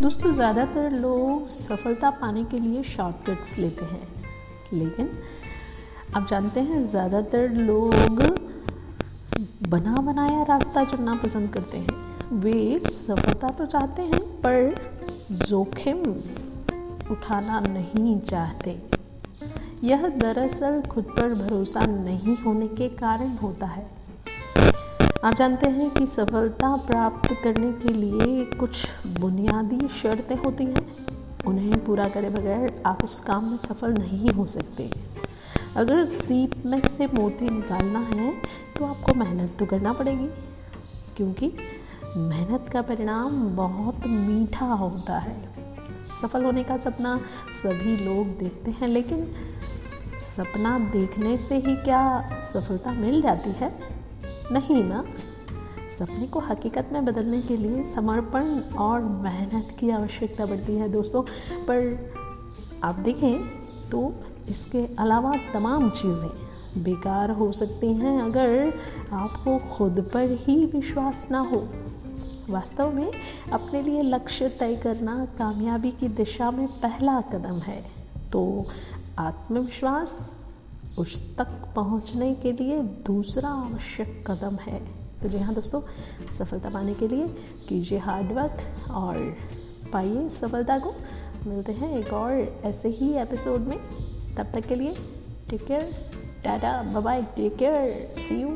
दोस्तों, ज़्यादातर लोग सफलता पाने के लिए शॉर्टकट्स लेते हैं। लेकिन आप जानते हैं, ज़्यादातर लोग बना बनाया रास्ता चुनना पसंद करते हैं। वे सफलता तो चाहते हैं, पर जोखिम उठाना नहीं चाहते। यह दरअसल खुद पर भरोसा नहीं होने के कारण होता है। आप जानते हैं कि सफलता प्राप्त करने के लिए कुछ बुनियादी शर्तें होती हैं। उन्हें पूरा करे बगैर आप उस काम में सफल नहीं हो सकते। अगर सीप में से मोती निकालना है तो आपको मेहनत तो करना पड़ेगी। क्योंकि मेहनत का परिणाम बहुत मीठा होता है। सफल होने का सपना सभी लोग देखते हैं, लेकिन सपना देखने से ही क्या सफलता मिल जाती है? नहीं ना। सपने को हकीकत में बदलने के लिए समर्पण और मेहनत की आवश्यकता पड़ती है दोस्तों। पर आप देखें तो इसके अलावा तमाम चीज़ें बेकार हो सकती हैं अगर आपको खुद पर ही विश्वास ना हो। वास्तव में अपने लिए लक्ष्य तय करना कामयाबी की दिशा में पहला कदम है। तो आत्मविश्वास उस तक पहुँचने के लिए दूसरा आवश्यक कदम है। तो जी हाँ दोस्तों, सफलता पाने के लिए कीजिए हार्डवर्क और पाइए सफलता को। मिलते हैं एक और ऐसे ही एपिसोड में। तब तक के लिए take care tata bye take care see you